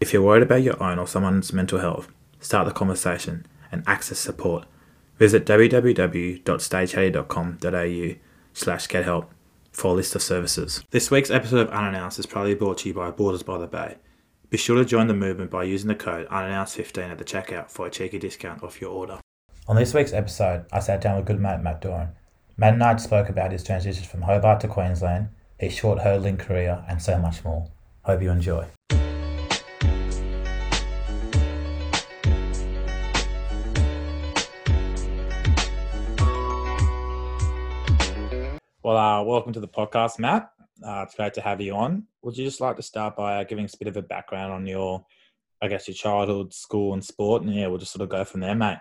If you're worried about your own or someone's mental health, start the conversation and access support. Visit www.staychatty.com.au slash get help for a list of services. This week's episode of Unannounced is proudly brought to you by Borders by the Bay. Be sure to join the movement by using the code unannounced15 at the checkout for a cheeky discount off your order. On this week's episode, I sat down with good mate Matt Doran. Matt and I spoke about his transition from Hobart to Queensland, his short hurdling career, and so much more. Hope you enjoy. Well, uh, welcome to the podcast, Matt. Uh, it's great to have you on. Would you just like to start by uh, giving us a bit of a background on your, I guess, your childhood, school, and sport? And yeah, we'll just sort of go from there, mate.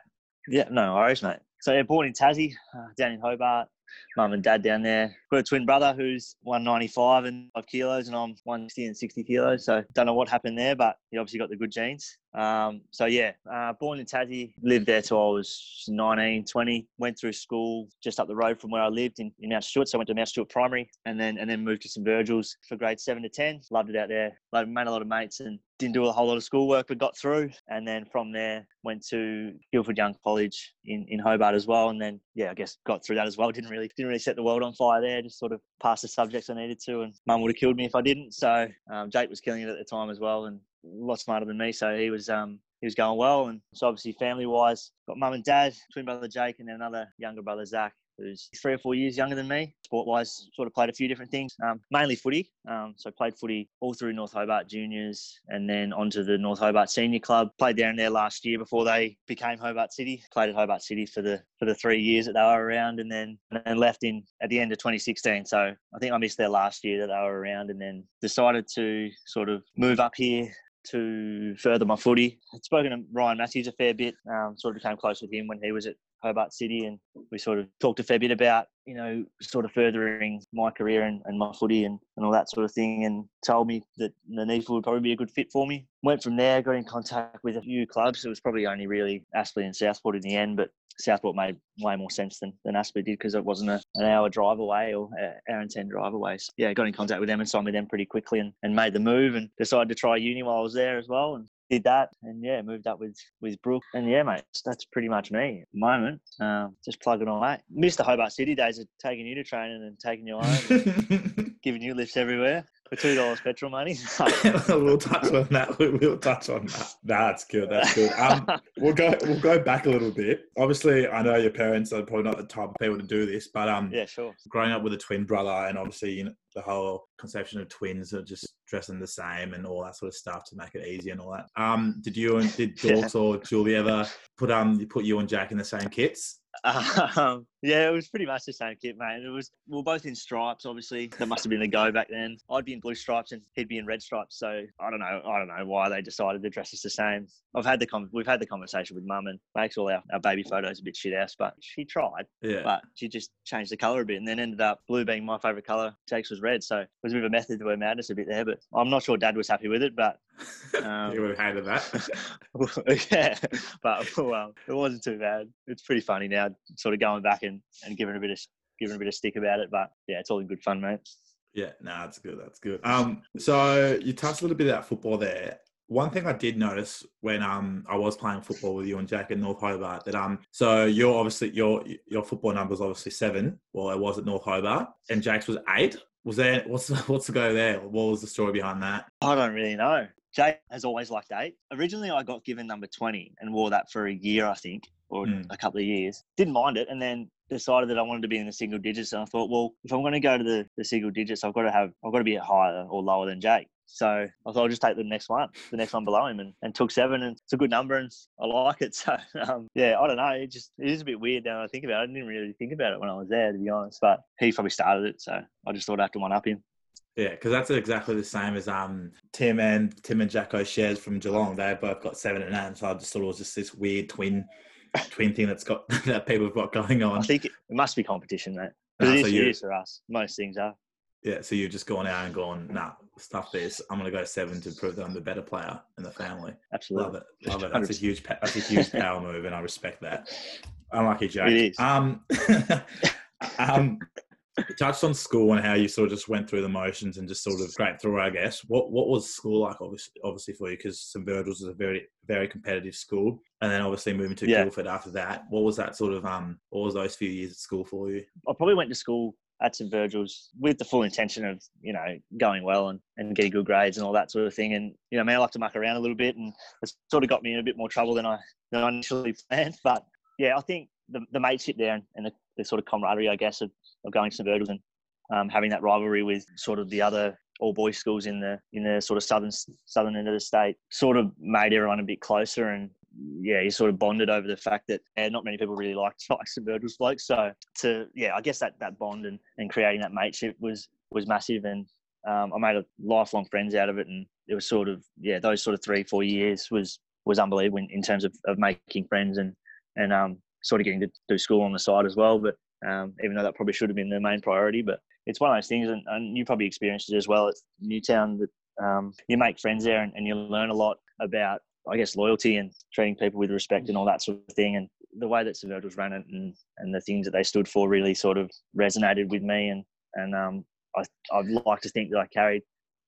Yeah, no worries, mate. So, yeah, born in Tassie, uh, down in Hobart. Mum and dad down there. Got a twin brother who's 195 and 5 kilos, and I'm 160 and 60 kilos. So, don't know what happened there, but he obviously got the good genes. Um, so yeah, uh, born in Tassie, lived there till I was 19, 20. Went through school just up the road from where I lived in, in Mount Stuart. So I went to Mount Stuart Primary, and then and then moved to St Virgil's for grade seven to ten. Loved it out there. Like, made a lot of mates and didn't do a whole lot of schoolwork, but got through. And then from there, went to Guildford Young College in, in Hobart as well. And then yeah, I guess got through that as well. Didn't really didn't really set the world on fire there. Just sort of passed the subjects I needed to, and Mum would have killed me if I didn't. So um, Jake was killing it at the time as well, and lot smarter than me. So he was um, he was going well. And so obviously family wise, got mum and dad, twin brother Jake, and then another younger brother Zach, who's three or four years younger than me. Sport wise, sort of played a few different things, um, mainly footy. Um, so played footy all through North Hobart Juniors, and then onto the North Hobart Senior Club. Played down there last year before they became Hobart City. Played at Hobart City for the for the three years that they were around, and then and then left in at the end of 2016. So I think I missed their last year that they were around, and then decided to sort of move up here to further my footy. I'd spoken to Ryan Matthews a fair bit, um, sort of became close with him when he was at Hobart City, and we sort of talked a fair bit about, you know, sort of furthering my career and, and my footy and, and all that sort of thing, and told me that NEAFL would probably be a good fit for me. Went from there, got in contact with a few clubs. It was probably only really Aspley and Southport in the end, but Southport made way more sense than, than Aspley did because it wasn't a, an hour drive away or an hour and 10 drive away. So, yeah, got in contact with them and signed with them pretty quickly and, and made the move and decided to try uni while I was there as well. And did that and yeah, moved up with with Brooke. And yeah, mate, that's pretty much me at the moment. Um, just plugging away. Missed the Hobart City days of taking you to training and taking you home, giving you lifts everywhere for two dollars petrol money. we'll touch on that. We'll touch on that. That's good. That's good. Um, we'll go. We'll go back a little bit. Obviously, I know your parents are probably not the type of people to do this, but um, yeah, sure. Growing up with a twin brother, and obviously, you know, the whole conception of twins are just dressing the same and all that sort of stuff to make it easy and all that. Um, did you and did Dorks yeah. or Julie ever put um put you and Jack in the same kits? Um, yeah, it was pretty much the same kit, mate. It was we are both in stripes, obviously. That must have been the go back then. I'd be in blue stripes and he'd be in red stripes. So I don't know. I don't know why they decided to dress us the same. I've had the con- we've had the conversation with mum and makes all our, our baby photos a bit shit ass, but she tried. Yeah. But she just changed the colour a bit and then ended up blue being my favourite colour. Jake's was red. So it was a bit of a method to her madness a bit there, but I'm not sure dad was happy with it, but um, you would have hated that. yeah. But well, it wasn't too bad. It's pretty funny now, sort of going back and, and giving a bit of giving a bit of stick about it. But yeah, it's all in good fun, mate. Yeah, no, nah, that's good. That's good. Um, so you touched a little bit about football there. One thing I did notice when um I was playing football with you and Jack in North Hobart that um so you're obviously your your football number is obviously seven. Well, it was at North Hobart, and Jack's was eight. Was there what's what's the go there? What was the story behind that? I don't really know. Jake has always liked eight. Originally, I got given number 20 and wore that for a year, I think, or mm. a couple of years. Didn't mind it. And then decided that I wanted to be in the single digits. And I thought, well, if I'm going to go to the, the single digits, I've got to have, I've got to be higher or lower than Jake. So I thought I'll just take the next one, the next one below him, and, and took seven. And it's a good number, and I like it. So um, yeah, I don't know. It just it is a bit weird now I think about it. I didn't really think about it when I was there, to be honest. But he probably started it, so I just thought I had to one up him. Yeah, because that's exactly the same as um Tim and Tim and Jacko shares from Geelong. They both got seven and eight, so I just thought it was just this weird twin twin thing that's got that people have got going on. I think it must be competition, mate. Nah, it, is, so you, it is for us. Most things are. Yeah, so you're just going out and going, nah, stuff this. I'm going to go seven to prove that I'm the better player in the family. Absolutely, love it, love it. That's 100%. a huge, that's a huge power move, and I respect that. Unlucky Jack. It is. Um, um, You touched on school and how you sort of just went through the motions and just sort of scraped through, I guess. What what was school like, obviously, obviously for you? Because St Virgil's is a very very competitive school, and then obviously moving to yeah. Guildford after that. What was that sort of um? What was those few years at school for you? I probably went to school at St Virgil's with the full intention of you know going well and, and getting good grades and all that sort of thing. And you know, man, I like to muck around a little bit, and it sort of got me in a bit more trouble than I than I initially planned. But yeah, I think the, the mateship there and, the, the, sort of camaraderie, I guess, of, of going to St Virgil's and um, having that rivalry with sort of the other all boys schools in the in the sort of southern southern end of the state sort of made everyone a bit closer and yeah, you sort of bonded over the fact that yeah, not many people really liked like St Virgil's blokes. So to yeah, I guess that that bond and, and creating that mateship was was massive and um, I made a lifelong friends out of it and it was sort of yeah, those sort of three, four years was was unbelievable in, in terms of, of making friends and and um, sort of getting to do school on the side as well. But um, even though that probably should have been the main priority, but it's one of those things, and, and you probably experienced it as well at Newtown that um, you make friends there and, and you learn a lot about, I guess, loyalty and treating people with respect and all that sort of thing. And the way that St ran it and, and the things that they stood for really sort of resonated with me. And, and um, I, I'd like to think that I carried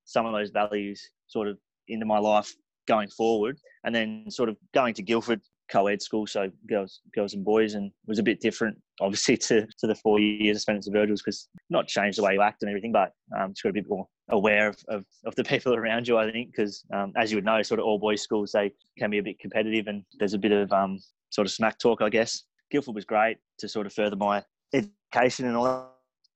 some of those values sort of into my life going forward. And then sort of going to Guildford co-ed school, so girls, girls and boys, and was a bit different, obviously, to, to the four years I spent at St Virgil's because not changed the way you act and everything, but um, just got to be more aware of, of, of, the people around you, I think, because um, as you would know, sort of all boys schools they can be a bit competitive, and there's a bit of um, sort of smack talk, I guess. Guildford was great to sort of further my education and all that.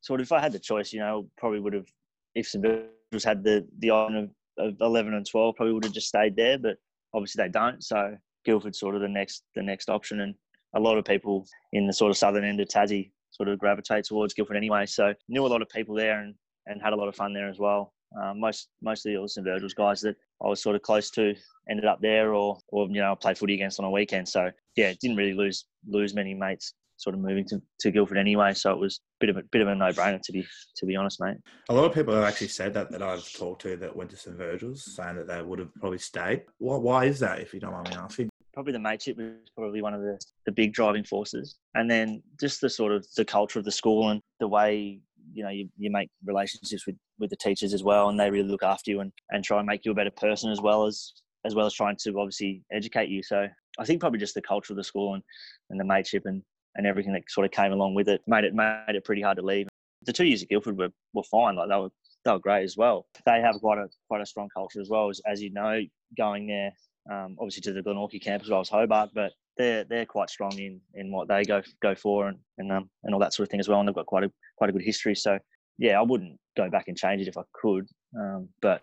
Sort of, if I had the choice, you know, probably would have, if St Virgil's had the the option of, of 11 and 12, probably would have just stayed there, but obviously they don't. So Guildford sort of the next the next option, and a lot of people in the sort of southern end of Tassie sort of gravitate towards Guildford anyway. So knew a lot of people there and, and had a lot of fun there as well. Um, most mostly it was St Virgil's guys that I was sort of close to ended up there, or or you know I played footy against on a weekend. So yeah, didn't really lose lose many mates sort of moving to, to Guildford anyway. So it was a bit of a bit of a no brainer to be to be honest, mate. A lot of people have actually said that that I've talked to that went to St Virgil's, saying that they would have probably stayed. Why, why is that, if you don't mind me asking? Probably the mateship was probably one of the, the big driving forces. And then just the sort of the culture of the school and the way, you know, you, you make relationships with, with the teachers as well and they really look after you and, and try and make you a better person as well as as well as trying to obviously educate you. So I think probably just the culture of the school and, and the mateship and, and everything that sort of came along with it made it made it pretty hard to leave. The two years at Guildford were, were fine. Like they were they were great as well. They have quite a quite a strong culture as well as, as you know, going there um, obviously to the Glenorchy camp as well as Hobart, but they're they're quite strong in, in what they go go for and and um, and all that sort of thing as well. And they've got quite a quite a good history. So yeah, I wouldn't go back and change it if I could. Um, but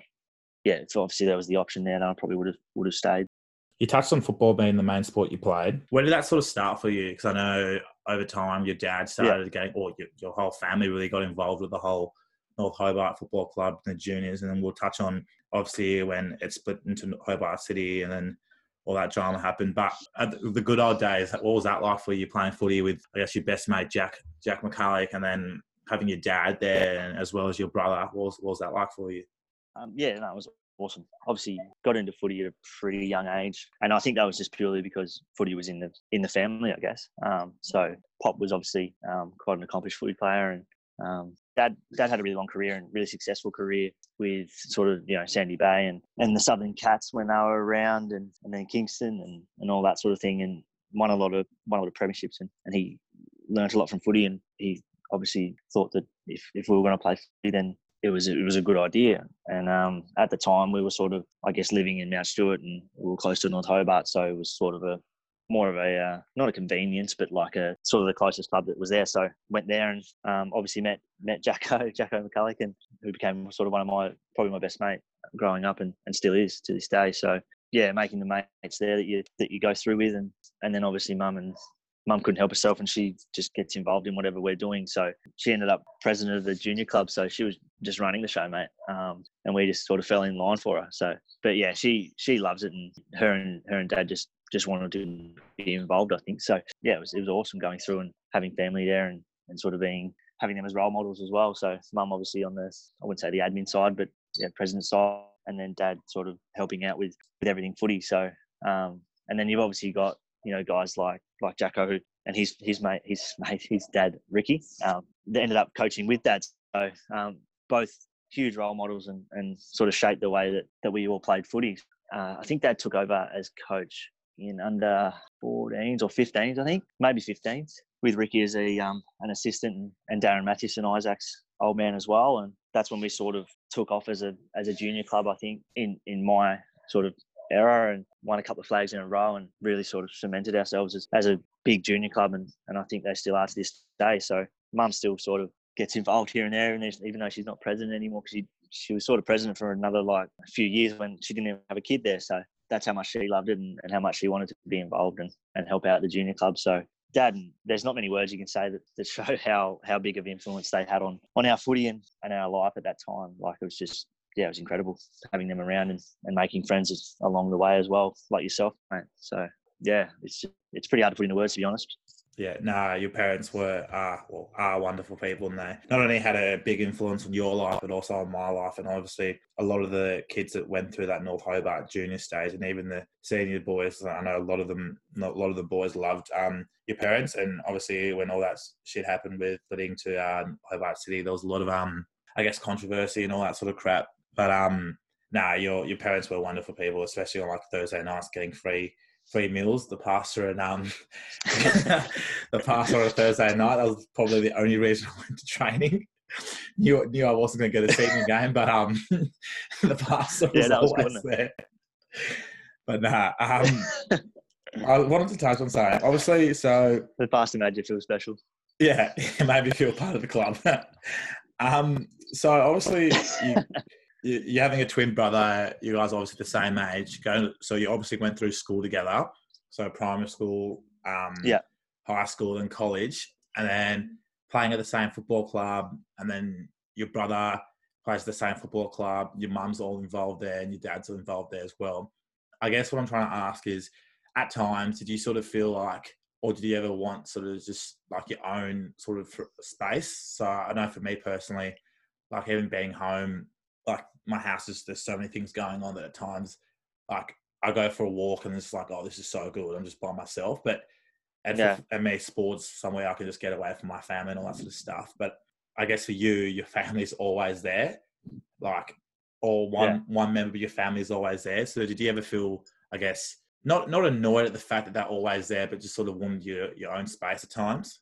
yeah, if obviously there was the option there, and I probably would have would have stayed. You touched on football being the main sport you played. When did that sort of start for you? Because I know over time your dad started yeah. getting, or your, your whole family really got involved with the whole North Hobart Football Club and the juniors, and then we'll touch on obviously when it split into Hobart City and then all that drama happened. But the good old days, what was that like for you playing footy with, I guess, your best mate Jack Jack McCulloch, and then having your dad there as well as your brother? What was, what was that like for you? Um, yeah, no, was awesome. Obviously, got into footy at a pretty young age, and I think that was just purely because footy was in the in the family, I guess. Um, so Pop was obviously um, quite an accomplished footy player, and um, dad dad had a really long career and really successful career with sort of you know Sandy Bay and and the Southern Cats when they were around and, and then Kingston and, and all that sort of thing and won a lot of won a lot of premierships and, and he learned a lot from footy and he obviously thought that if, if we were going to play footy then it was it was a good idea. And um, at the time we were sort of I guess living in Mount Stuart and we were close to North Hobart so it was sort of a more of a uh, not a convenience, but like a sort of the closest club that was there. So went there and um, obviously met met Jacko Jacko McCulloch, and who became sort of one of my probably my best mate growing up and, and still is to this day. So yeah, making the mates there that you that you go through with, and and then obviously mum and mum couldn't help herself and she just gets involved in whatever we're doing. So she ended up president of the junior club. So she was just running the show, mate. Um, and we just sort of fell in line for her. So, but yeah, she she loves it, and her and her and dad just just wanted to be involved. I think so. Yeah, it was it was awesome going through and having family there and and sort of being having them as role models as well. So mum obviously on the I wouldn't say the admin side, but yeah, president side, and then dad sort of helping out with with everything footy. So um, and then you've obviously got you know guys like like Jacko who and his his mate his mate his dad Ricky. Um, they ended up coaching with dad, so um, both huge role models and, and sort of shaped the way that, that we all played footy. Uh, I think dad took over as coach in under 14s or 15s, I think, maybe 15s, with Ricky as a um, an assistant and, and Darren Mathewson, Isaac's old man as well. And that's when we sort of took off as a as a junior club, I think, in in my sort of era and won a couple of flags in a row and really sort of cemented ourselves as, as a big junior club and, and I think they still are to this day. So mum still sort of gets involved here and there and even though she's not president anymore because she, she was sort of president for another like a few years when she didn't even have a kid there. So that's how much she loved it and, and how much she wanted to be involved and, and help out the junior club. So dad, there's not many words you can say that, that show how how big of influence they had on on our footy and, and our life at that time. Like it was just yeah, it was incredible having them around and, and making friends along the way as well, like yourself, mate. So yeah, it's it's pretty hard to put into words to be honest. Yeah, nah, your parents were are well, are wonderful people, and they not only had a big influence on your life, but also on my life. And obviously, a lot of the kids that went through that North Hobart junior stage, and even the senior boys, I know a lot of them, a lot of the boys loved um, your parents. And obviously, when all that shit happened with leading to um, Hobart City, there was a lot of um, I guess controversy and all that sort of crap. But um, nah, your your parents were wonderful people, especially on like Thursday nights, getting free free meals. The pasta and um, the pasta on a Thursday night. That was probably the only reason I went to training. knew knew I wasn't going to get a seat in the game, but um, the pasta was, yeah, was always good, there. But nah, um, I wanted to touch on something. Obviously, so the pasta made you feel special. Yeah, made me feel part of the club. um, so obviously you you're having a twin brother. You guys are obviously the same age. Go, so you obviously went through school together. So primary school, um, yeah, high school, and college, and then playing at the same football club. And then your brother plays the same football club. Your mum's all involved there, and your dad's all involved there as well. I guess what I'm trying to ask is, at times, did you sort of feel like, or did you ever want sort of just like your own sort of space? So I know for me personally, like even being home like my house is there's so many things going on that at times like I go for a walk and it's like, oh, this is so good. I'm just by myself. But and yeah. for, and me, sports somewhere I can just get away from my family and all that sort of stuff. But I guess for you, your family's always there. Like or one yeah. one member of your family is always there. So did you ever feel, I guess, not not annoyed at the fact that they're always there, but just sort of wanted your your own space at times?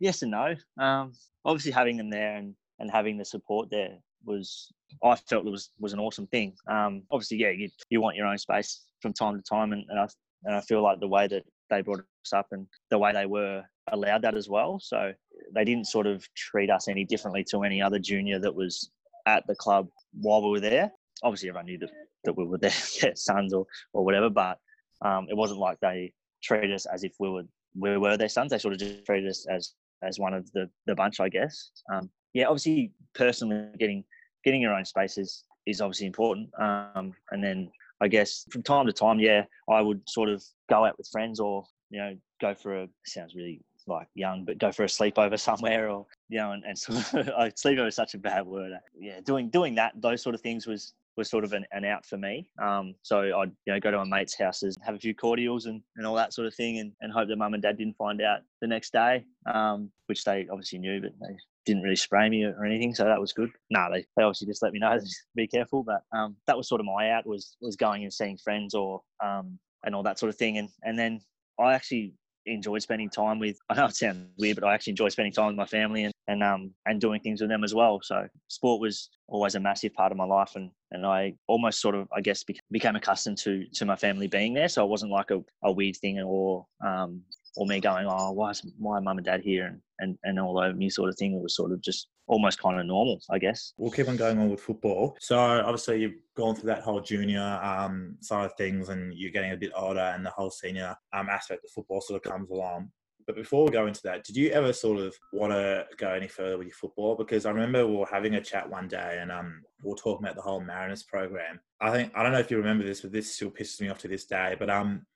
Yes and no. Um, obviously having them there and, and having the support there was I felt it was was an awesome thing. Um, obviously, yeah, you, you want your own space from time to time, and, and I and I feel like the way that they brought us up and the way they were allowed that as well. So they didn't sort of treat us any differently to any other junior that was at the club while we were there. Obviously, everyone knew that, that we were their, sons or, or whatever, but um, it wasn't like they treated us as if we were we were their sons. They sort of just treated us as as one of the the bunch, I guess. Um, yeah, obviously, personally, getting getting your own space is, is obviously important. Um, and then I guess from time to time, yeah, I would sort of go out with friends or you know go for a sounds really like young, but go for a sleepover somewhere or you know, and, and sort of, sleepover is such a bad word. Yeah, doing doing that those sort of things was was sort of an, an out for me. Um, so I'd you know go to my mates' houses, have a few cordials and, and all that sort of thing, and, and hope that mum and dad didn't find out the next day, um, which they obviously knew, but they didn't really spray me or anything, so that was good. No, they, they obviously just let me know be careful, but um, that was sort of my out was was going and seeing friends or um, and all that sort of thing, and and then I actually enjoyed spending time with. I know it sounds weird, but I actually enjoy spending time with my family and and um and doing things with them as well. So sport was always a massive part of my life, and and I almost sort of I guess became accustomed to to my family being there. So it wasn't like a, a weird thing or um or me going, oh, why is my mum and dad here and, and, and all over me sort of thing. It was sort of just almost kind of normal, I guess. We'll keep on going on with football. So obviously you've gone through that whole junior um, side of things and you're getting a bit older and the whole senior um, aspect of football sort of comes along. But before we go into that, did you ever sort of want to go any further with your football? Because I remember we were having a chat one day and um, we were talking about the whole Mariners program. I think I don't know if you remember this, but this still pisses me off to this day. But um,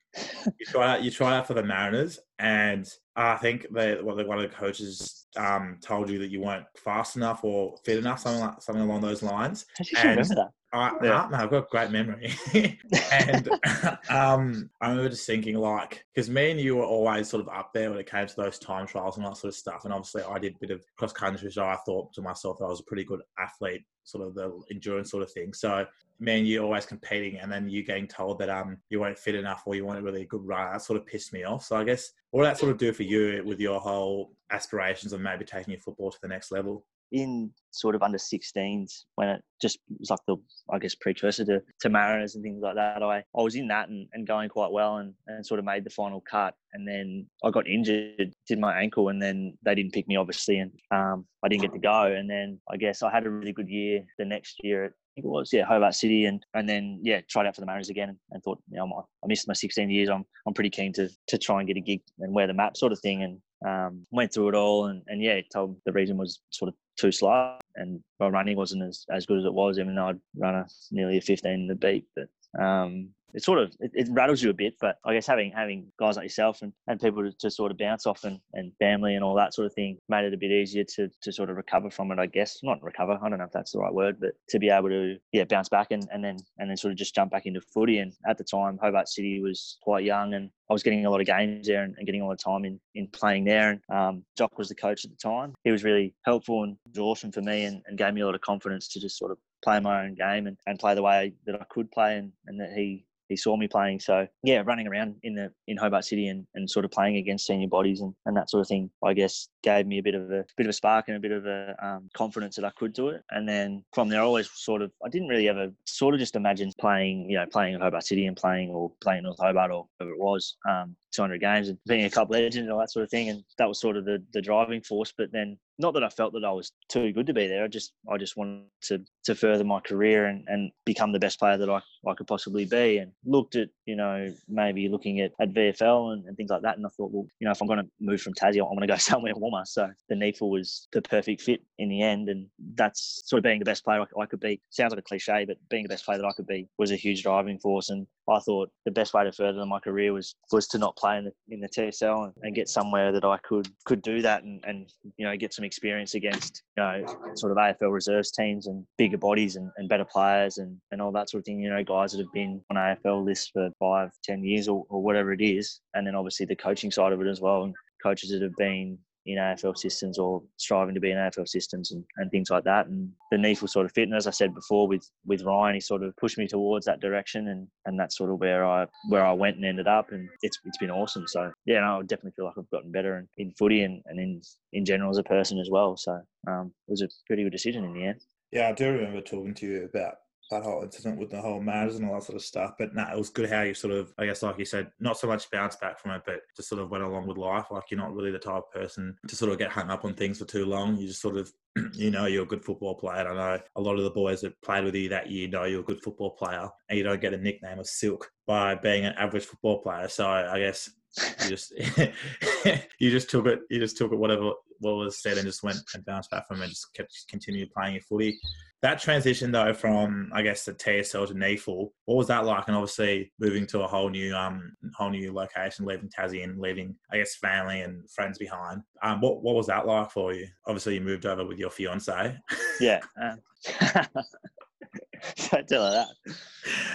you try out. You tried out for the Mariners, and I think they, well, one of the coaches um, told you that you weren't fast enough or fit enough, something like something along those lines. How do you remember that? I, Yeah. I, I've got a great memory, and um, I remember just thinking like, because me and you were always sort of up there when it came to those time trials and that sort of stuff. And obviously, I did a bit of cross country, so I thought to myself that I was a pretty good athlete, sort of the endurance sort of thing. So me and you always competing, and then you getting told that um you weren't fit enough or you weren't really a good runner, that sort of pissed me off. So I guess what did that sort of do for you with your whole aspirations of maybe taking your football to the next level? in sort of under 16s when it just was like the I guess precursor to, to Mariners and things like that. I, I was in that and, and going quite well and, and sort of made the final cut and then I got injured, did my ankle and then they didn't pick me obviously and um, I didn't get to go and then I guess I had a really good year the next year at think it was yeah Hobart City and and then yeah tried out for the Mariners again and, and thought you know I missed my 16 years. I'm I'm pretty keen to to try and get a gig and wear the map sort of thing and um, went through it all and, and yeah told the reason was sort of too slow and my running wasn't as, as good as it was even though I'd run a nearly a 15 in the beat but um, it sort of it, it rattles you a bit but I guess having having guys like yourself and, and people to, to sort of bounce off and, and family and all that sort of thing made it a bit easier to to sort of recover from it I guess not recover I don't know if that's the right word but to be able to yeah bounce back and, and then and then sort of just jump back into footy and at the time Hobart City was quite young and I was getting a lot of games there and, getting a lot of time in, in playing there. And um, Jock was the coach at the time. He was really helpful and was awesome for me and, and gave me a lot of confidence to just sort of play my own game and, and play the way that I could play and, and that he he saw me playing. So yeah, running around in the in Hobart City and, and sort of playing against senior bodies and, and that sort of thing, I guess gave me a bit of a bit of a spark and a bit of a um, confidence that I could do it. And then from there, I always sort of I didn't really ever sort of just imagine playing, you know, playing at Hobart City and playing or playing North Hobart or whatever it was, um, 200 games and being a cup legend and all that sort of thing. And that was sort of the the driving force. But then not that I felt that I was too good to be there. I just I just wanted to to further my career and, and become the best player that I, I could possibly be. And looked at you know maybe looking at, at VFL and, and things like that. And I thought, well, you know, if I'm going to move from Tassie, I want to go somewhere warmer. So the NEAFL was the perfect fit in the end. And that's sort of being the best player I, I could be. Sounds like a cliche, but being the best player that I could be was a huge driving force. And I thought the best way to further my career was was to not play in the in the TSL and, and get somewhere that I could could do that and, and you know get some experience against you know sort of AFL reserves teams and bigger bodies and, and better players and, and all that sort of thing. You know, guys that have been on AFL lists for five, ten years or, or whatever it is, and then obviously the coaching side of it as well, and coaches that have been in AFL systems or striving to be in AFL systems and, and things like that. And the need for sort of fit. And as I said before, with with Ryan, he sort of pushed me towards that direction, and and that's sort of where I where I went and ended up. And it's it's been awesome. So yeah, no, I definitely feel like I've gotten better in, in footy and, and in in general as a person as well. So um, it was a pretty good decision in the end. Yeah, I do remember talking to you about that whole incident with the whole matters and all that sort of stuff. But nah, it was good how you sort of, I guess, like you said, not so much bounce back from it, but just sort of went along with life. Like you're not really the type of person to sort of get hung up on things for too long. You just sort of, you know, you're a good football player. I know a lot of the boys that played with you that year know you're a good football player, and you don't get a nickname of Silk by being an average football player. So I guess you just you just took it you just took it whatever what was said and just went and bounced back from it and just kept continued playing your footy. That transition though from I guess the TSL to NEAFL, what was that like? And obviously moving to a whole new um whole new location, leaving Tassie and leaving I guess family and friends behind. Um, what what was that like for you? Obviously you moved over with your fiance. Yeah. Um, don't tell her that.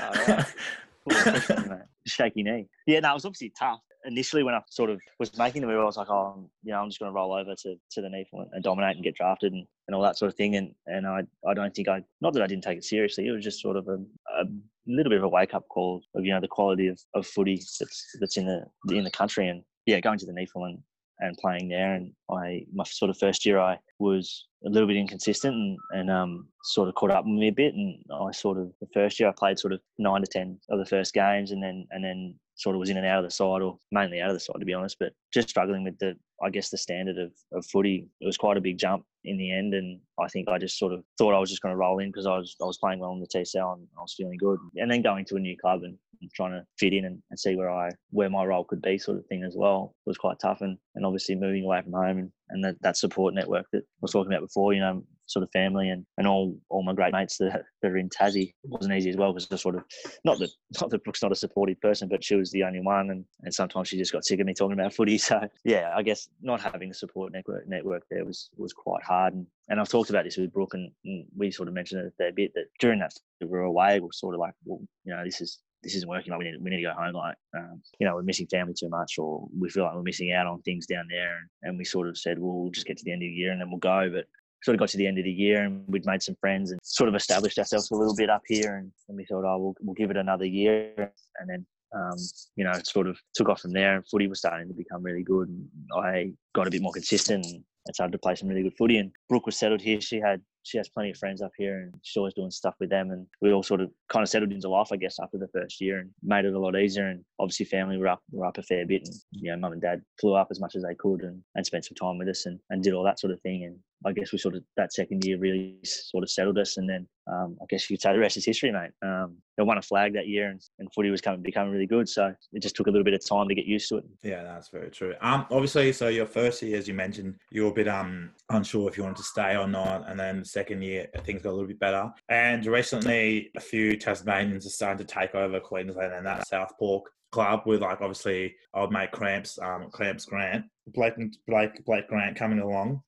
All right. Full of questions, mate. Shaky knee. Yeah, no, it was obviously tough. Initially, when I sort of was making the move, I was like, oh, I'm- you know, I'm just going to roll over to, to the and, and dominate and get drafted and, and all that sort of thing. And and I I don't think I, not that I didn't take it seriously, it was just sort of a, a little bit of a wake up call of, you know, the quality of, of footy that's that's in the in the country. And yeah, going to the NEAFL and, and playing there. And I, my sort of first year, I was a little bit inconsistent and, and um, sort of caught up with me a bit. And I sort of the first year I played sort of nine to ten of the first games, and then and then sort of was in and out of the side, or mainly out of the side to be honest. But just struggling with the I guess the standard of, of footy. It was quite a big jump in the end, and I think I just sort of thought I was just going to roll in because I was I was playing well in the TSL and I was feeling good. And then going to a new club and, and trying to fit in and, and see where I where my role could be, sort of thing as well, was quite tough. And and obviously moving away from home and, and that, that support network that I was talking about before, you know, sort of family and, and all all my great mates that, that are in Tassie. Wasn't easy as well because the sort of not that not that Brooke's not a supportive person, but she was the only one, and, and sometimes she just got sick of me talking about footy. So yeah, I guess not having the support network network there was was quite hard. And, and I've talked about this with Brooke, and, and we sort of mentioned it a fair bit that during that we were away, we are sort of like, well, you know, this is this isn't working. Like we need, we need to go home. Like, um, you know, we're missing family too much, or we feel like we're missing out on things down there. And, and we sort of said, well, we'll just get to the end of the year and then we'll go. But sort of got to the end of the year and we'd made some friends and sort of established ourselves a little bit up here. And, and we thought, oh, we'll, we'll give it another year. And then, um, you know, sort of took off from there and footy was starting to become really good. And I got a bit more consistent and started to play some really good footy. And Brooke was settled here. She had she has plenty of friends up here and she's always doing stuff with them. And we all sort of kind of settled into life, I guess, after the first year and made it a lot easier. And obviously, family were up, were up a fair bit. And, you know, mum and dad flew up as much as they could and, and spent some time with us and, and did all that sort of thing. And I guess we sort of, that second year really sort of settled us. And then um, I guess you could say the rest is history, mate. Um, they won a flag that year and, and footy was coming, becoming really good. So it just took a little bit of time to get used to it. Yeah, that's very true. Um, obviously, so your first year, as you mentioned, you were a bit um unsure if you wanted to stay or not. And then the second year, things got a little bit better. And recently, a few Tasmanians are starting to take over Queensland and that South Southport club with like obviously old mate Cramps, um, Cramps Grant, Blake, Blake, Blake Grant coming along.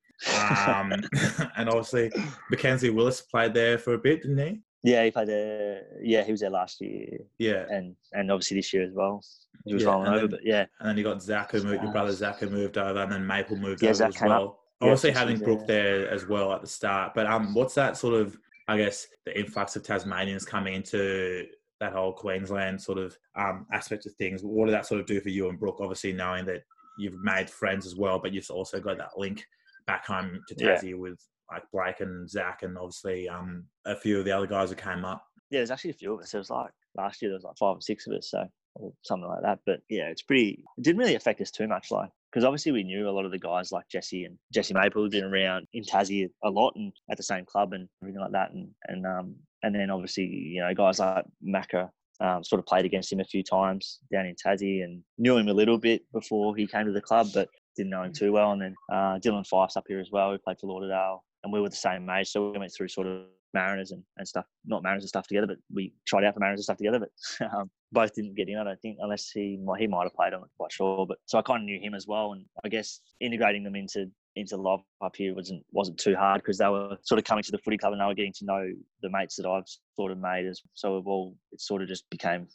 Um, and obviously Mackenzie Willis played there for a bit, didn't he? Yeah, he played there. Yeah, he was there last year. Yeah, and and obviously this year as well. He was yeah, rolling over, then, but yeah. And then you got Zach who moved. Your brother Zach who moved over, and then Maple moved yeah, over Zach as well. Up obviously yeah, having Brooke there as well at the start. But um, what's that sort of? I guess the influx of Tasmanians coming into that whole Queensland sort of um, aspect of things. What did that sort of do for you and Brooke? Obviously, knowing that you've made friends as well, but you've also got that link back home to Tassie yeah. with like Blake and Zach, and obviously um, a few of the other guys that came up. Yeah, there's actually a few of us. It was like last year there was like five or six of us, so or something like that. But yeah, it's pretty. It didn't really affect us too much. Like because obviously we knew a lot of the guys like Jesse and Jesse Maple had been around in Tassie a lot and at the same club and everything like that. And and um and then obviously you know guys like Macca um, sort of played against him a few times down in Tassie and knew him a little bit before he came to the club, but didn't know him too well. And then uh, Dylan Fife's up here as well. We played for Lauderdale and we were the same age, so we went through sort of Mariners and, and stuff, not Mariners and stuff together, but we tried out for Mariners and stuff together. But um, both didn't get in, I don't think, unless he might, he might have played. I'm not quite sure, but so I kind of knew him as well, and I guess integrating them into into love up here wasn't wasn't too hard because they were sort of coming to the footy club and they were getting to know the mates that I've sort of made as so it all it sort of just became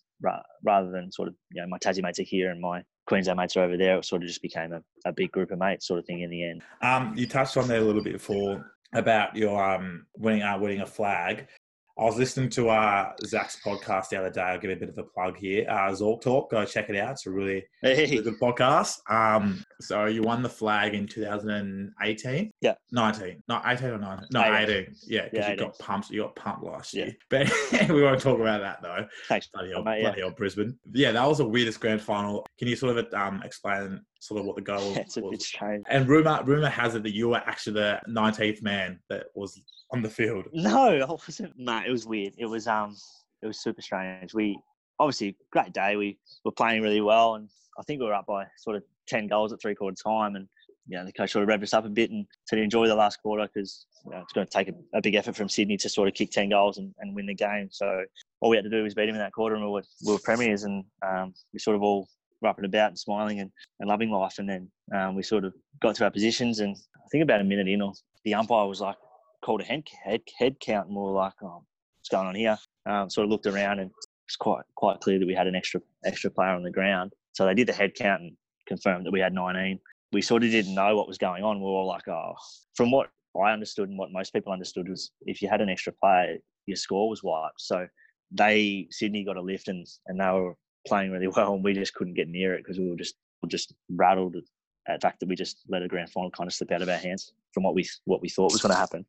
rather than sort of you know my Tassie mates are here and my Queensland mates are over there. It sort of just became a, a big group of mates sort of thing in the end. Um, you touched on there a little bit before about your um winning uh, winning a flag. I was listening to uh, Zach's podcast the other day. I'll give a bit of a plug here. Uh, Zork Talk, go check it out. It's a really, hey. really good podcast. Um, so you won the flag in 2018? Yeah. 19. Not 18 or 19. No, 18. 18. Yeah, because yeah, you got pumped. You got pumped last year. But we won't talk about that though. Thanks. Bloody old, mate, bloody yeah. old Brisbane. Yeah, that was the weirdest grand final. Can you sort of um, explain sort of what the goal yeah, was? Bit strange. And rumor rumor has it that you were actually the 19th man that was on the field. No, I wasn't. No, it was weird. It was um, it was super strange. We obviously great day. We were playing really well, and I think we were up by sort of ten goals at three quarter time, and you know the coach sort of revved us up a bit and said enjoy the last quarter because you know, it's going to take a, a, big effort from Sydney to sort of kick ten goals and, and win the game. So all we had to do was beat him in that quarter, and we were, we were premiers, and um, we sort of all rapping about and smiling and, and loving life. And then um, we sort of got to our positions, and I think about a minute in, or the umpire was like, called a head, head, head count and we were like, oh, what's going on here? Um, sort of looked around and it's quite quite clear that we had an extra extra player on the ground. So they did the head count and confirmed that we had 19. We sort of didn't know what was going on. We were all like, oh, from what I understood and what most people understood was if you had an extra player, your score was wiped. So they Sydney got a lift and and they were playing really well and we just couldn't get near it because we were just just rattled at the fact that we just let a grand final kind of slip out of our hands from what we what we thought was going to happen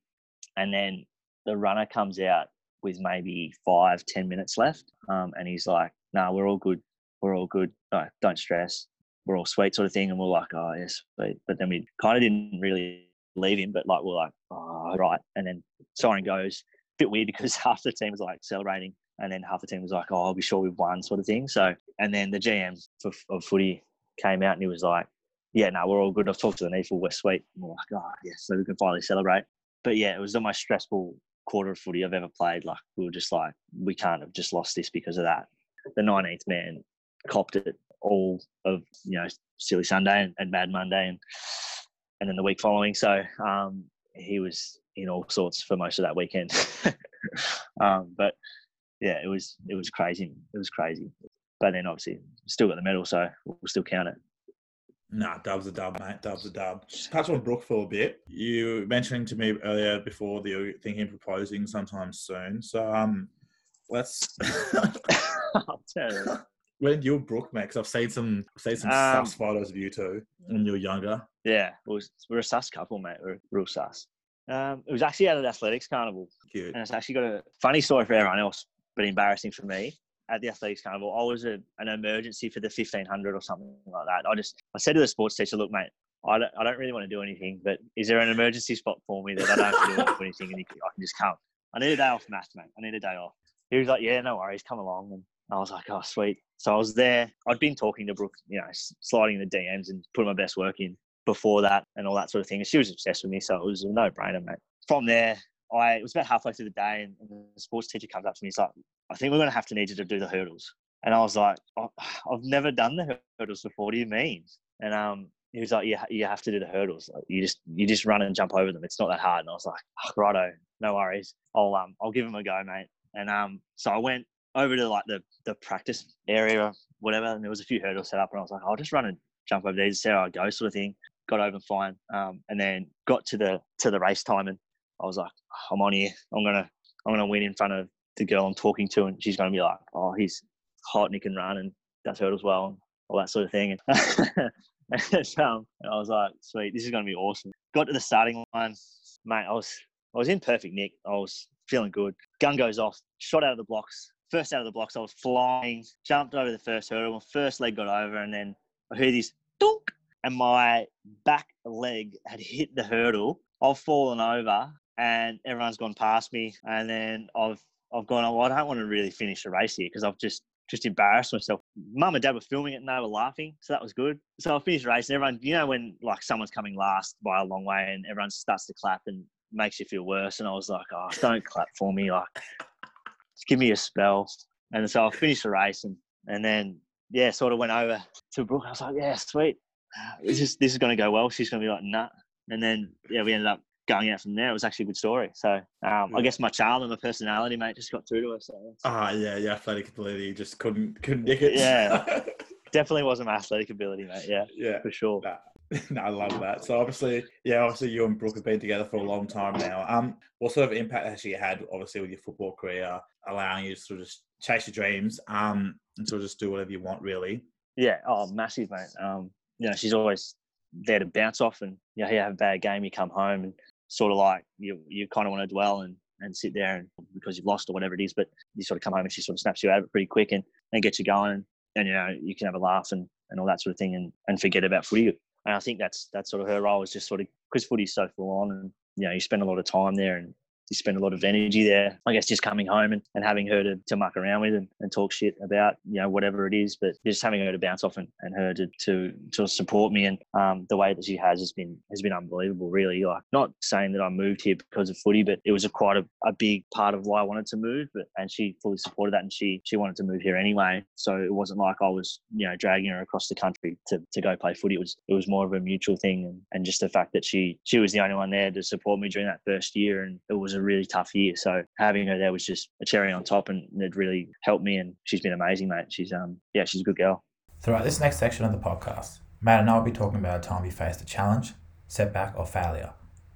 and then the runner comes out with maybe five, ten minutes left, um, and he's like, "No, nah, we're all good. We're all good. No, don't stress. We're all sweet, sort of thing." And we're like, "Oh, yes," but, but then we kind of didn't really leave him, but like we're like, "Oh, right." And then siren goes. A bit weird because half the team was like celebrating, and then half the team was like, "Oh, I'll be sure we've won," sort of thing. So, and then the GM of, of footy came out and he was like, yeah, no, we're all good. I've talked to the NEAFL, we're sweet. And we're like, oh, yes, so we can finally celebrate but yeah, it was the most stressful quarter of footy I've ever played. Like we were just like, we can't have just lost this because of that. The 19th man copped it all of you know silly Sunday and, and Mad Monday and and then the week following. So um, he was in all sorts for most of that weekend. um, but yeah, it was it was crazy. It was crazy. But then obviously still got the medal, so we'll still count it. Nah, dub's a dub, mate. Dub's a dub. Touch on Brooke for a bit. You mentioning to me earlier before that you're thinking of proposing sometime soon. So um, let's. when you were Brooke, mate, because I've seen some, I've seen some um, sus photos of you two when you were younger. Yeah, was, we're a sus couple, mate. We're real sus. Um, it was actually at an athletics carnival, Cute. and it's actually got a funny story for everyone else, but embarrassing for me at the athletics carnival. I was a, an emergency for the 1500 or something like that. I just, I said to the sports teacher, look, mate, I don't, I don't really want to do anything, but is there an emergency spot for me that I don't have to do anything and I can just come? I need a day off maths, mate. I need a day off. He was like, yeah, no worries, come along. And I was like, oh, sweet. So I was there. I'd been talking to Brooke, you know, sliding the DMs and putting my best work in before that and all that sort of thing. And she was obsessed with me, so it was a no brainer, mate. From there, I it was about halfway through the day, and, and the sports teacher comes up to me. He's like, I think we're going to have to need you to do the hurdles. And I was like, oh, I've never done the hurdles before. What do you mean? And um, he was like, yeah, you have to do the hurdles. Like, you just you just run and jump over them. It's not that hard. And I was like, oh, righto, no worries. I'll um I'll give them a go, mate. And um, so I went over to like the the practice area, or whatever, and there was a few hurdles set up, and I was like, I'll just run and jump over these, see how I go, sort of thing. Got over fine, um, and then got to the to the race time, and I was like, I'm on here. I'm gonna I'm gonna win in front of the girl I'm talking to, and she's gonna be like, oh, he's hot and he can run and does hurdles well, and all that sort of thing. And, and, um, and I was like, sweet, this is gonna be awesome. Got to the starting line, mate. I was I was in perfect nick. I was feeling good. Gun goes off, shot out of the blocks, first out of the blocks, I was flying, jumped over the first hurdle, my first leg got over, and then I heard this dunk, and my back leg had hit the hurdle. I've fallen over, and everyone's gone past me, and then I've I've gone, oh, I don't want to really finish the race here because I've just just embarrassed myself. Mum and dad were filming it and they were laughing, so that was good. So I finished the race, and everyone, you know, when like someone's coming last by a long way, and everyone starts to clap and makes you feel worse. And I was like, oh, don't clap for me, like just give me a spell. And so I finished the race and, and then, yeah, sort of went over to Brooke. I was like, yeah, sweet. This is, this is going to go well. She's going to be like, nah. And then, yeah, we ended up going out from there. It was actually a good story. So um, yeah. I guess my charm and my personality, mate, just got through to us. So ah, uh, yeah, your athletic ability just couldn't couldn't nick it. Yeah, definitely wasn't my athletic ability, mate. Yeah, yeah, for sure. Nah. no, I love that. So obviously, yeah, obviously you and Brooke have been together for a long time now. Um, what sort of impact has she had, obviously, with your football career, allowing you to sort of just chase your dreams, um, and sort of just do whatever you want, really? Yeah, oh, massive, mate. Um, you know, she's always there to bounce off, and you know, you have a bad game, you come home, and sort of like you, you kind of want to dwell and and sit there and because you've lost or whatever it is, but you sort of come home and she sort of snaps you out of it pretty quick and, and gets you going, and you know, you can have a laugh and and all that sort of thing, and and forget about footy. And I think that's that's sort of her role is just sort of because footy's so full on, and you know you spend a lot of time there, and you spend a lot of energy there. I guess just coming home and, and having her to, to muck around with and, and talk shit about, you know, whatever it is, but just having her to bounce off and, and her to, to, to support me and um, the way that she has has been has been unbelievable, really. Like not saying that I moved here because of footy, but it was a quite a, a big part of why I wanted to move. But and she fully supported that and she she wanted to move here anyway. So it wasn't like I was, you know, dragging her across the country to, to go play footy. It was it was more of a mutual thing and, and just the fact that she she was the only one there to support me during that first year and it was a really tough year. So having her there was just a cherry on top, and it really helped me. And she's been amazing, mate. She's um yeah, she's a good girl. Throughout this next section of the podcast, Matt and I will be talking about a time he faced a challenge, setback, or failure,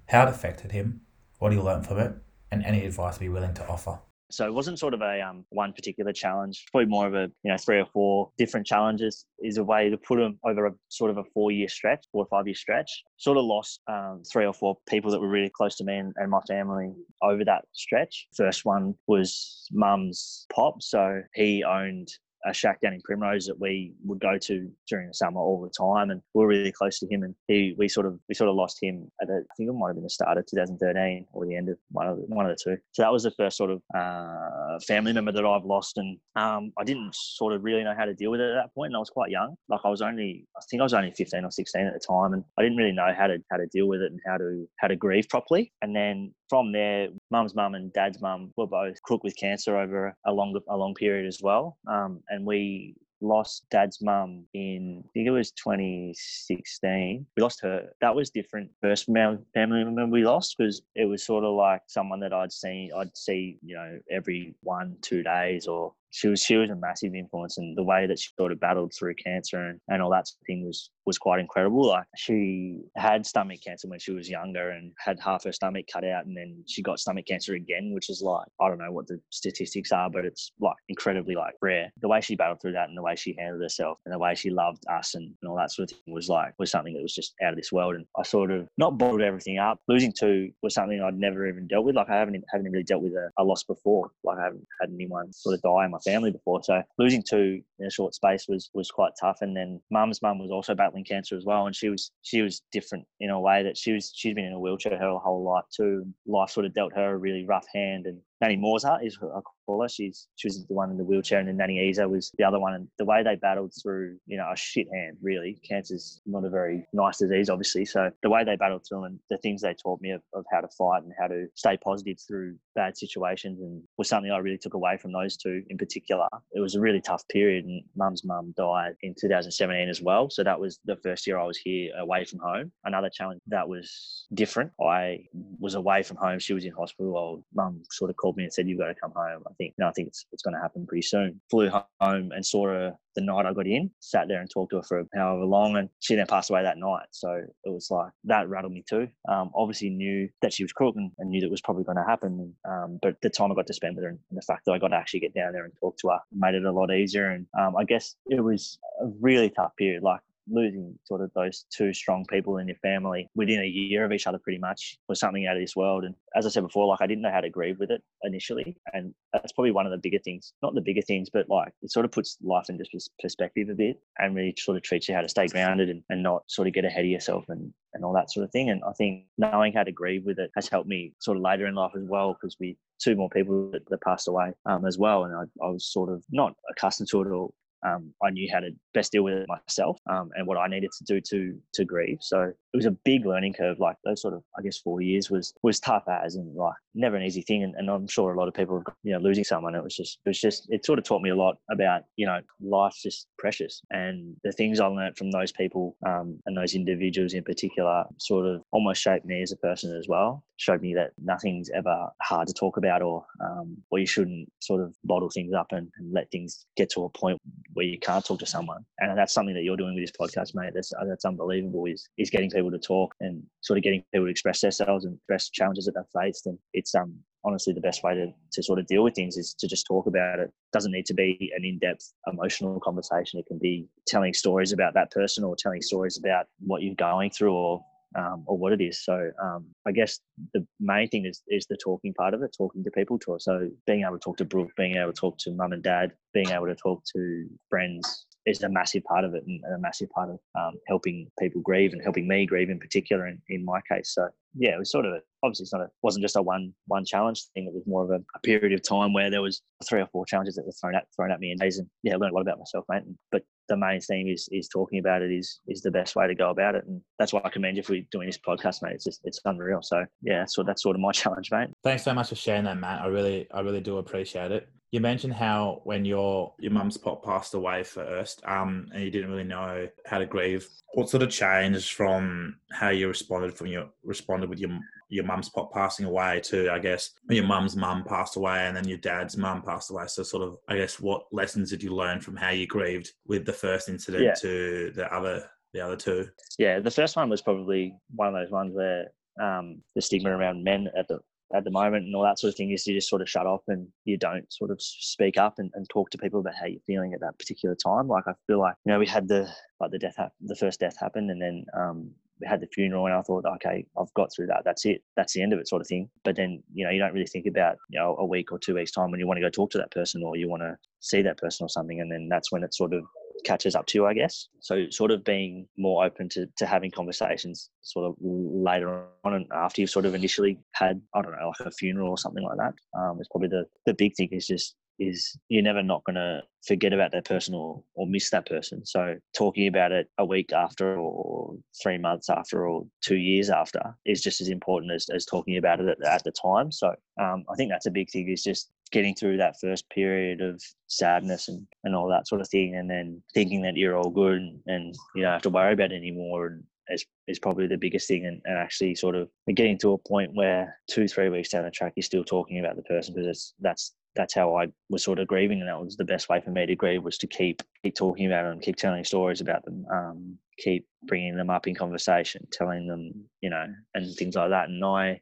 how it affected him, what he learned from it, and any advice we're willing to offer. So it wasn't sort of a um, one particular challenge, probably more of a, you know, three or four different challenges is a way to put them over a sort of a four year stretch, four or five year stretch. Sort of lost um, three or four people that were really close to me and, and my family over that stretch. First one was mum's pop. So he owned a shack down in Primrose that we would go to during the summer all the time, and we were really close to him. And he, we sort of, we sort of lost him at, a, I think it might have been the start of 2013 or the end of one of the, one of the two. So that was the first sort of uh, family member that I've lost, and um, I didn't sort of really know how to deal with it at that point, and I was quite young. Like I was only, I think I was only 15 or 16 at the time, and I didn't really know how to how to deal with it and how to how to grieve properly. And then from there, mum's mum and dad's mum were both crook with cancer over a long a long period as well. Um, and we lost dad's mum in I think it was 2016. We lost her. That was different. First family member we lost because it was sort of like someone that I'd seen. I'd see you know every one two days or she was she was a massive influence and the way that she sort of battled through cancer and, and all that thing was was quite incredible. Like she had stomach cancer when she was younger and had half her stomach cut out and then she got stomach cancer again, which is like I don't know what the statistics are, but it's like incredibly like rare. The way she battled through that and the way she handled herself and the way she loved us and, and all that sort of thing was like was something that was just out of this world. And I sort of not bottled everything up. Losing two was something I'd never even dealt with. Like I haven't haven't really dealt with a, a loss before. Like I haven't had anyone sort of die in my family before. So losing two in a short space was was quite tough. And then mum's mum was also battling cancer as well, and she was she was different in a way that she was she's been in a wheelchair her whole life too. Life sort of dealt her a really rough hand, and Nanny Morza is I call her. She's she was the one in the wheelchair, and then Nanny Isa was the other one. And the way they battled through, you know, a shit hand really. Cancer's not a very nice disease, obviously. So the way they battled through and the things they taught me of, of how to fight and how to stay positive through bad situations, and was something I really took away from those two in particular. It was a really tough period, and Mum's mum died in 2017 as well. So that was the first year I was here away from home. Another challenge that was different. I was away from home. She was in hospital. Mum sort of called called me and said, "You've got to come home." I think, no, I think it's it's going to happen pretty soon. Flew home and saw her the night I got in. Sat there and talked to her for however long, and she then passed away that night. So it was like that rattled me too. Um, obviously knew that she was crook and, and knew that was probably going to happen. Um, but the time I got to spend with her and, the fact that I got to actually get down there and talk to her made it a lot easier. And um, I guess it was a really tough period. Like losing sort of those two strong people in your family within a year of each other pretty much was something out of this world. And as i said before like i didn't know how to grieve with it initially. And that's probably one of the bigger things not the bigger things but like it sort of puts life into perspective a bit and really sort of treats you how to stay grounded and, and not sort of get ahead of yourself and and all that sort of thing. And i think knowing how to grieve with it has helped me sort of later in life as well because we two more people that, that passed away um, as well. And I, I was sort of not accustomed to it or um, I knew how to best deal with it myself um, and what I needed to do to to grieve. So it was a big learning curve. Like those sort of, I guess, four years was was tough as and like never an easy thing. And, and I'm sure a lot of people, you know, losing someone. It was just it was just it sort of taught me a lot about you know life's just precious and the things I learned from those people um, and those individuals in particular sort of almost shaped me as a person as well. Showed me that nothing's ever hard to talk about or um, or you shouldn't sort of bottle things up and, and let things get to a point where you can't talk to someone. And that's something that you're doing with this podcast, mate. That's that's unbelievable. Is is getting people to talk and sort of getting people to express themselves and express challenges that they've faced. And it's um honestly the best way to, to sort of deal with things is to just talk about it. it doesn't need to be an in-depth emotional conversation it can be telling stories about that person or telling stories about what you're going through or um, or what it is. So um, I guess the main thing is is the talking part of it, talking to people. To so being able to talk to Brooke, being able to talk to mum and dad, being able to talk to friends is a massive part of it and a massive part of um, helping people grieve and helping me grieve in particular in, in my case. So yeah, it was sort of a, obviously it's not a wasn't just a one one challenge thing. It was more of a, a, period of time where there was three or four challenges that were thrown at thrown at me in days, and yeah, I learned a lot about myself, mate. But the main theme is is talking about it is is the best way to go about it, and that's why I commend you for doing this podcast, mate. It's just it's unreal. So yeah, so that's sort of my challenge, mate. Thanks so much for sharing that, Matt. I really I really do appreciate it. You mentioned how when your your mum's pop passed away first, um, and you didn't really know how to grieve. What sort of changed from how you responded from your responded with your your mum's pop passing away too, I guess your mum's mum passed away and then your dad's mum passed away. So sort of I guess what lessons did you learn from how you grieved with the first incident yeah. to the other the other two? Yeah, the first one was probably one of those ones where um, the stigma around men at the at the moment and all that sort of thing is you just sort of shut off and you don't sort of speak up and, and talk to people about how you're feeling at that particular time. Like I feel like, you know, we had the like the death, the first death happened and then um, had the funeral and I thought, okay, I've got through that. That's it. That's the end of it, sort of thing. But then, you know, you don't really think about, you know, a week or two weeks time when you want to go talk to that person or you want to see that person or something. And then that's when it sort of catches up to you, I guess. So sort of being more open to, to having conversations sort of later on and after you've sort of initially had, I don't know, like a funeral or something like that. Um, it's probably the, the big thing is just is you're never not going to forget about that person or, or miss that person. So talking about it a week after or three months after or two years after is just as important as, as talking about it at, at the time. So um, I think that's a big thing is just getting through that first period of sadness and, and all that sort of thing and then thinking that you're all good and, and you don't have to worry about it anymore and is, is probably the biggest thing and, and actually sort of getting to a point where two three weeks down the track you're still talking about the person because that's that's how I was sort of grieving, and that was the best way for me to grieve was to keep keep talking about them, keep telling stories about them, um, keep bringing them up in conversation, telling them, you know, and things like that. And I,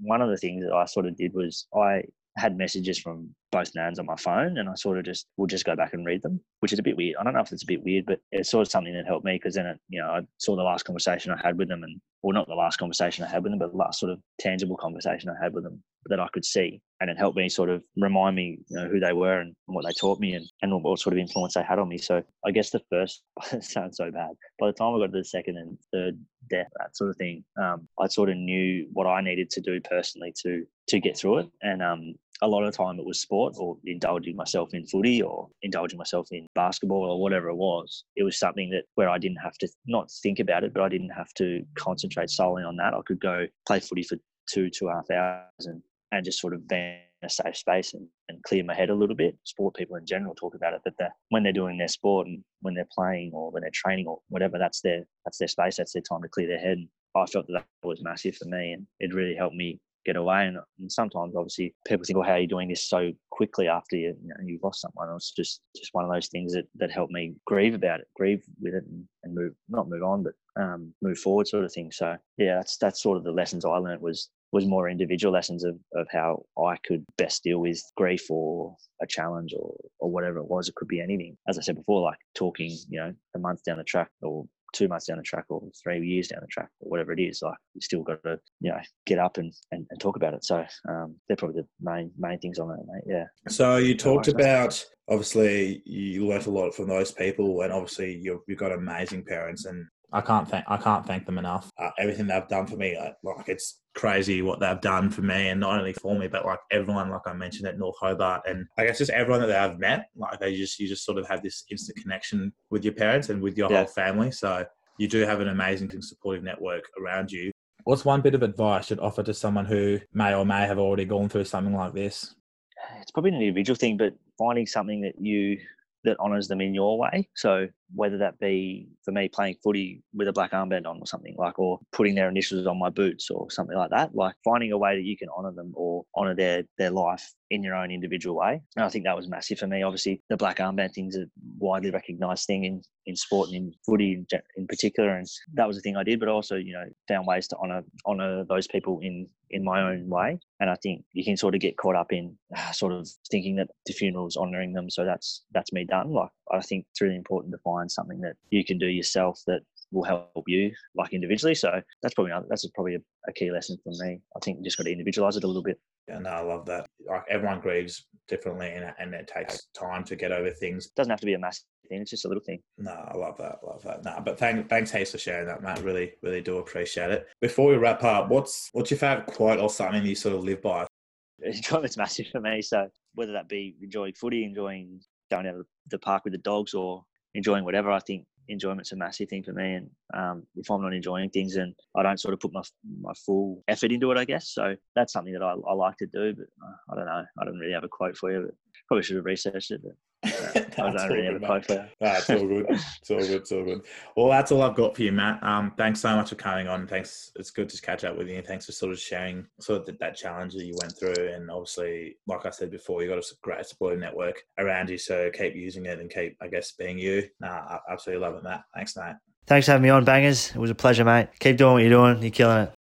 one of the things that I sort of did was I had messages from both nans on my phone and I sort of just would just go back and read them, which is a bit weird. I don't know if it's a bit weird, but it's sort of something that helped me because then it, you know, I saw the last conversation I had with them and well not the last conversation I had with them, but the last sort of tangible conversation I had with them that I could see. And it helped me sort of remind me you know, who they were and, what they taught me and, and what sort of influence they had on me. So I guess the first sounds so bad. By the time I got to the second and third death, that sort of thing, um, I sort of knew what I needed to do personally to to get through it. And um, a lot of the time it was sport or indulging myself in footy or indulging myself in basketball or whatever it was. It was something that where I didn't have to not think about it, but I didn't have to concentrate solely on that. I could go play footy for two, two and a half hours and and just sort of be in a safe space and, and clear my head a little bit. Sport people in general talk about it, but the, when they're doing their sport and when they're playing or when they're training or whatever, that's their that's their space. That's their time to clear their head. And I felt that that was massive for me, and it really helped me get away. And, and sometimes, obviously, people think, "Well, how are you doing this so quickly after you, you know, you've lost someone?" It's just just one of those things that that helped me grieve about it, grieve with it, and, and move not move on, but um, move forward, sort of thing. So yeah, that's that's sort of the lessons I learned was was more individual lessons of, of how I could best deal with grief or a challenge or, or whatever it was. It could be anything. As I said before, like talking, you know, a month down the track or two months down the track or three years down the track or whatever it is, like you still got to, you know, get up and, and, and talk about it. So um, they're probably the main main things on that, mate. Yeah. So you talked about obviously you learnt a lot from those people and obviously you've, you've got amazing parents and I can't thank I can't thank them enough. Uh, everything they've done for me, like, like, it's crazy what they've done for me, and not only for me, but like everyone, like I mentioned at North Hobart, and I guess just everyone that I've met, like they just you just sort of have this instant connection with your parents and with your yeah. whole family. So you do have an amazing and supportive network around you. What's one bit of advice you'd offer to someone who may or may have already gone through something like this? It's probably an individual thing, but finding something that you that honors them in your way. So whether that be for me playing footy with a black armband on or something like, or putting their initials on my boots or something like that, like finding a way that you can honor them or honor their their life in your own individual way. And I think that was massive for me. Obviously, the black armband thing's a widely recognised thing in, in sport and in footy in, in particular, and that was the thing I did. But also, you know, found ways to honour honour those people in in my own way. And I think you can sort of get caught up in sort of thinking that the funeral's honouring them, so that's that's me done. Like I think it's really important to find something that you can do yourself that will help you like individually. So that's probably that's probably a, a key lesson for me. I think you just got to individualize it a little bit. Yeah, no, I love that. Like everyone grieves differently, and, and it takes time to get over things. It doesn't have to be a massive thing; it's just a little thing. No, I love that. Love that. No, but thank, thanks, Hayes, for sharing that, Matt. Really, really do appreciate it. Before we wrap up, what's what's your favorite quote or something you sort of live by? Enjoyment's massive for me. So whether that be enjoying footy, enjoying going out of the park with the dogs, or enjoying whatever, I think enjoyment's a massive thing for me. And um, if I'm not enjoying things, and I don't sort of put my my full effort into it, I guess. So that's something that I, I like to do. But uh, I don't know. I don't really have a quote for you, but probably should have researched it. But I don't really have a quote for it's all good. It's all good. It's all good. Well, that's all I've got for you, Matt. Um, thanks so much for coming on. Thanks. It's good to catch up with you. Thanks for sort of sharing sort of that, that challenge that you went through. And obviously, like I said before, you got a great supportive network around you. So keep using it and keep, I guess, being you. Nah, I absolutely love it, Matt. Thanks, Matt. Thanks for having me on, Bangers. It was a pleasure, mate. Keep doing what you're doing. You're killing it.